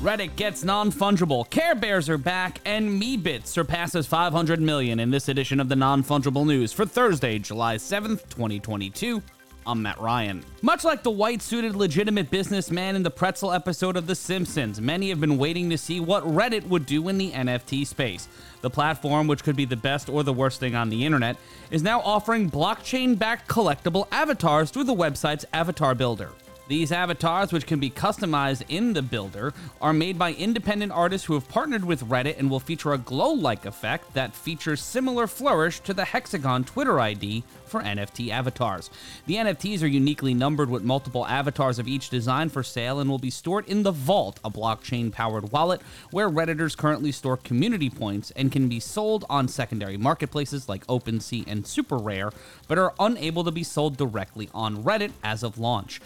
Reddit gets non-fungible, Care Bears are back, and Meebits surpasses 500 million in this edition of the non-fungible news for Thursday, July 7th, 2022. I'm Matt Ryan. Much like the white suited legitimate businessman in the pretzel episode of The Simpsons, many have been waiting to see what Reddit would do in the NFT space. The platform, which could be the best or the worst thing on the internet, is now offering blockchain backed collectible avatars through the website's avatar builder. These avatars, which can be customized in the builder, are made by independent artists who have partnered with Reddit and will feature a glow like effect that features similar flourish to the Hexagon Twitter ID for NFT avatars. The NFTs are uniquely numbered with multiple avatars of each design for sale and will be stored in the Vault, a blockchain powered wallet where Redditors currently store community points and can be sold on secondary marketplaces like OpenSea and SuperRare, but are unable to be sold directly on Reddit as of launch.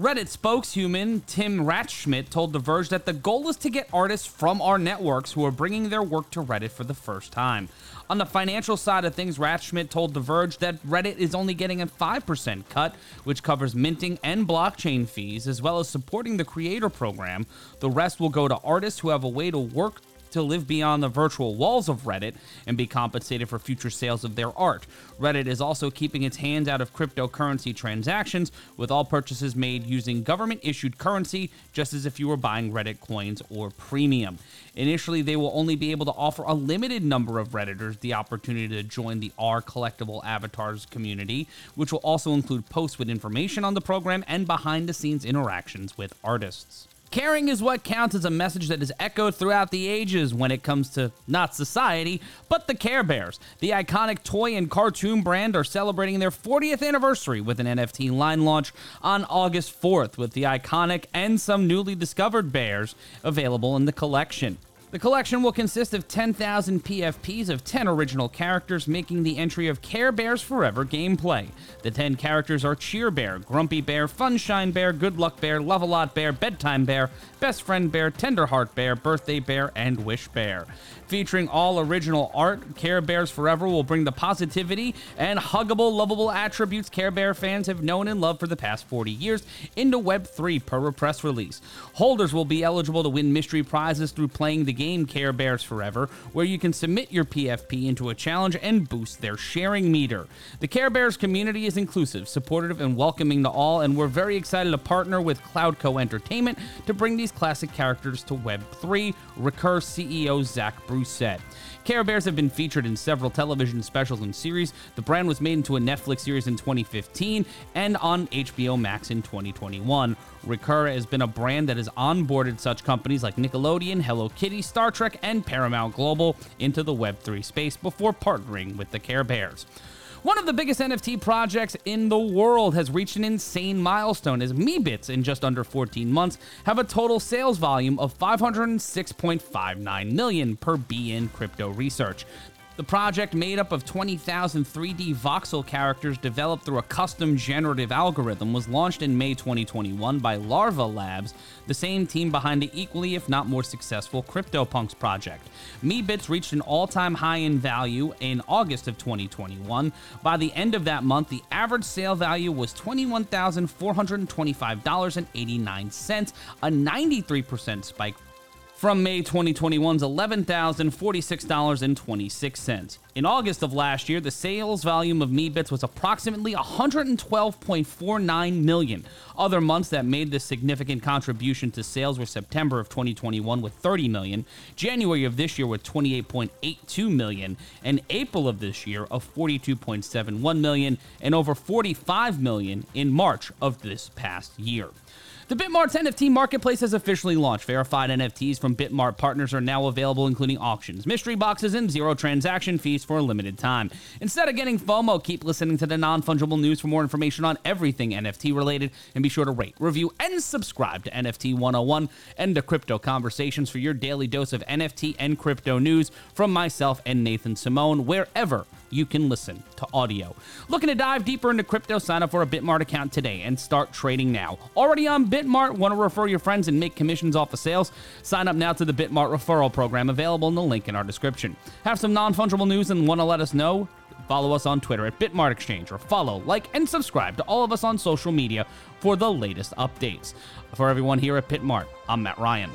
Reddit spokeshuman Tim Rathschmidt told The Verge that the goal is to get artists from our networks who are bringing their work to Reddit for the first time. On the financial side of things, Rathschmidt told The Verge that Reddit is only getting a 5% cut, which covers minting and blockchain fees, as well as supporting the creator program. The rest will go to artists who have a way to work to live beyond the virtual walls of Reddit and be compensated for future sales of their art. Reddit is also keeping its hands out of cryptocurrency transactions, with all purchases made using government issued currency, just as if you were buying Reddit coins or premium. Initially, they will only be able to offer a limited number of Redditors the opportunity to join the R collectible avatars community, which will also include posts with information on the program and behind the scenes interactions with artists. Caring is what counts as a message that is echoed throughout the ages when it comes to not society, but the Care Bears. The iconic toy and cartoon brand are celebrating their 40th anniversary with an NFT line launch on August 4th, with the iconic and some newly discovered bears available in the collection. The collection will consist of 10,000 PFPs of 10 original characters, making the entry of Care Bears Forever gameplay. The 10 characters are Cheer Bear, Grumpy Bear, Funshine Bear, Good Luck Bear, Love a Lot Bear, Bedtime Bear, Best Friend Bear, Tenderheart Bear, Birthday Bear, and Wish Bear. Featuring all original art, Care Bears Forever will bring the positivity and huggable, lovable attributes Care Bear fans have known and loved for the past 40 years into Web3 per a press release. Holders will be eligible to win mystery prizes through playing the game Care Bears Forever, where you can submit your PFP into a challenge and boost their sharing meter. The Care Bears community is inclusive, supportive, and welcoming to all, and we're very excited to partner with Cloudco Entertainment to bring these classic characters to Web3, Recur CEO Zach said. Care Bears have been featured in several television specials and series. The brand was made into a Netflix series in 2015 and on HBO Max in 2021. Recur has been a brand that has onboarded such companies like Nickelodeon, Hello Kitty, Star Trek, and Paramount Global into the Web3 space before partnering with the Care Bears. One of the biggest NFT projects in the world has reached an insane milestone as Meebits, in just under 14 months, have a total sales volume of 506.59 million per BeInCrypto Research. The project, made up of 20,000 3D voxel characters developed through a custom generative algorithm, was launched in May 2021 by Larva Labs, the same team behind the equally, if not more successful, CryptoPunks project. Meebits reached an all time high in value in August of 2021. By the end of that month, the average sale value was $21,425.89, a 93% spike from May 2021's $11,046.26. In August of last year, the sales volume of Meebits was approximately 112.49 million. Other months that made this significant contribution to sales were September of 2021 with 30 million, January of this year with 28.82 million, and April of this year of 42.71 million, and over 45 million in March of this past year. The Bitmart's NFT marketplace has officially launched. Verified NFTs from Bitmart partners are now available, including auctions, mystery boxes, and zero transaction fees for a limited time. Instead of getting FOMO, keep listening to the non fungible news for more information on everything NFT related, and be sure to rate, review, and subscribe to NFT 101 and the Crypto Conversations for your daily dose of NFT and crypto news from myself and Nathan Simone, wherever you can listen to audio. Looking to dive deeper into crypto? Sign up for a Bitmart account today and start trading now. Already on Bitmart? Want to refer your friends and make commissions off of sales? Sign up now to the Bitmart referral program available in the link in our description. Have some non fungible news and want to let us know? Follow us on Twitter at Bitmart Exchange or follow, like, and subscribe to all of us on social media for the latest updates. For everyone here at Bitmart, I'm Matt Ryan.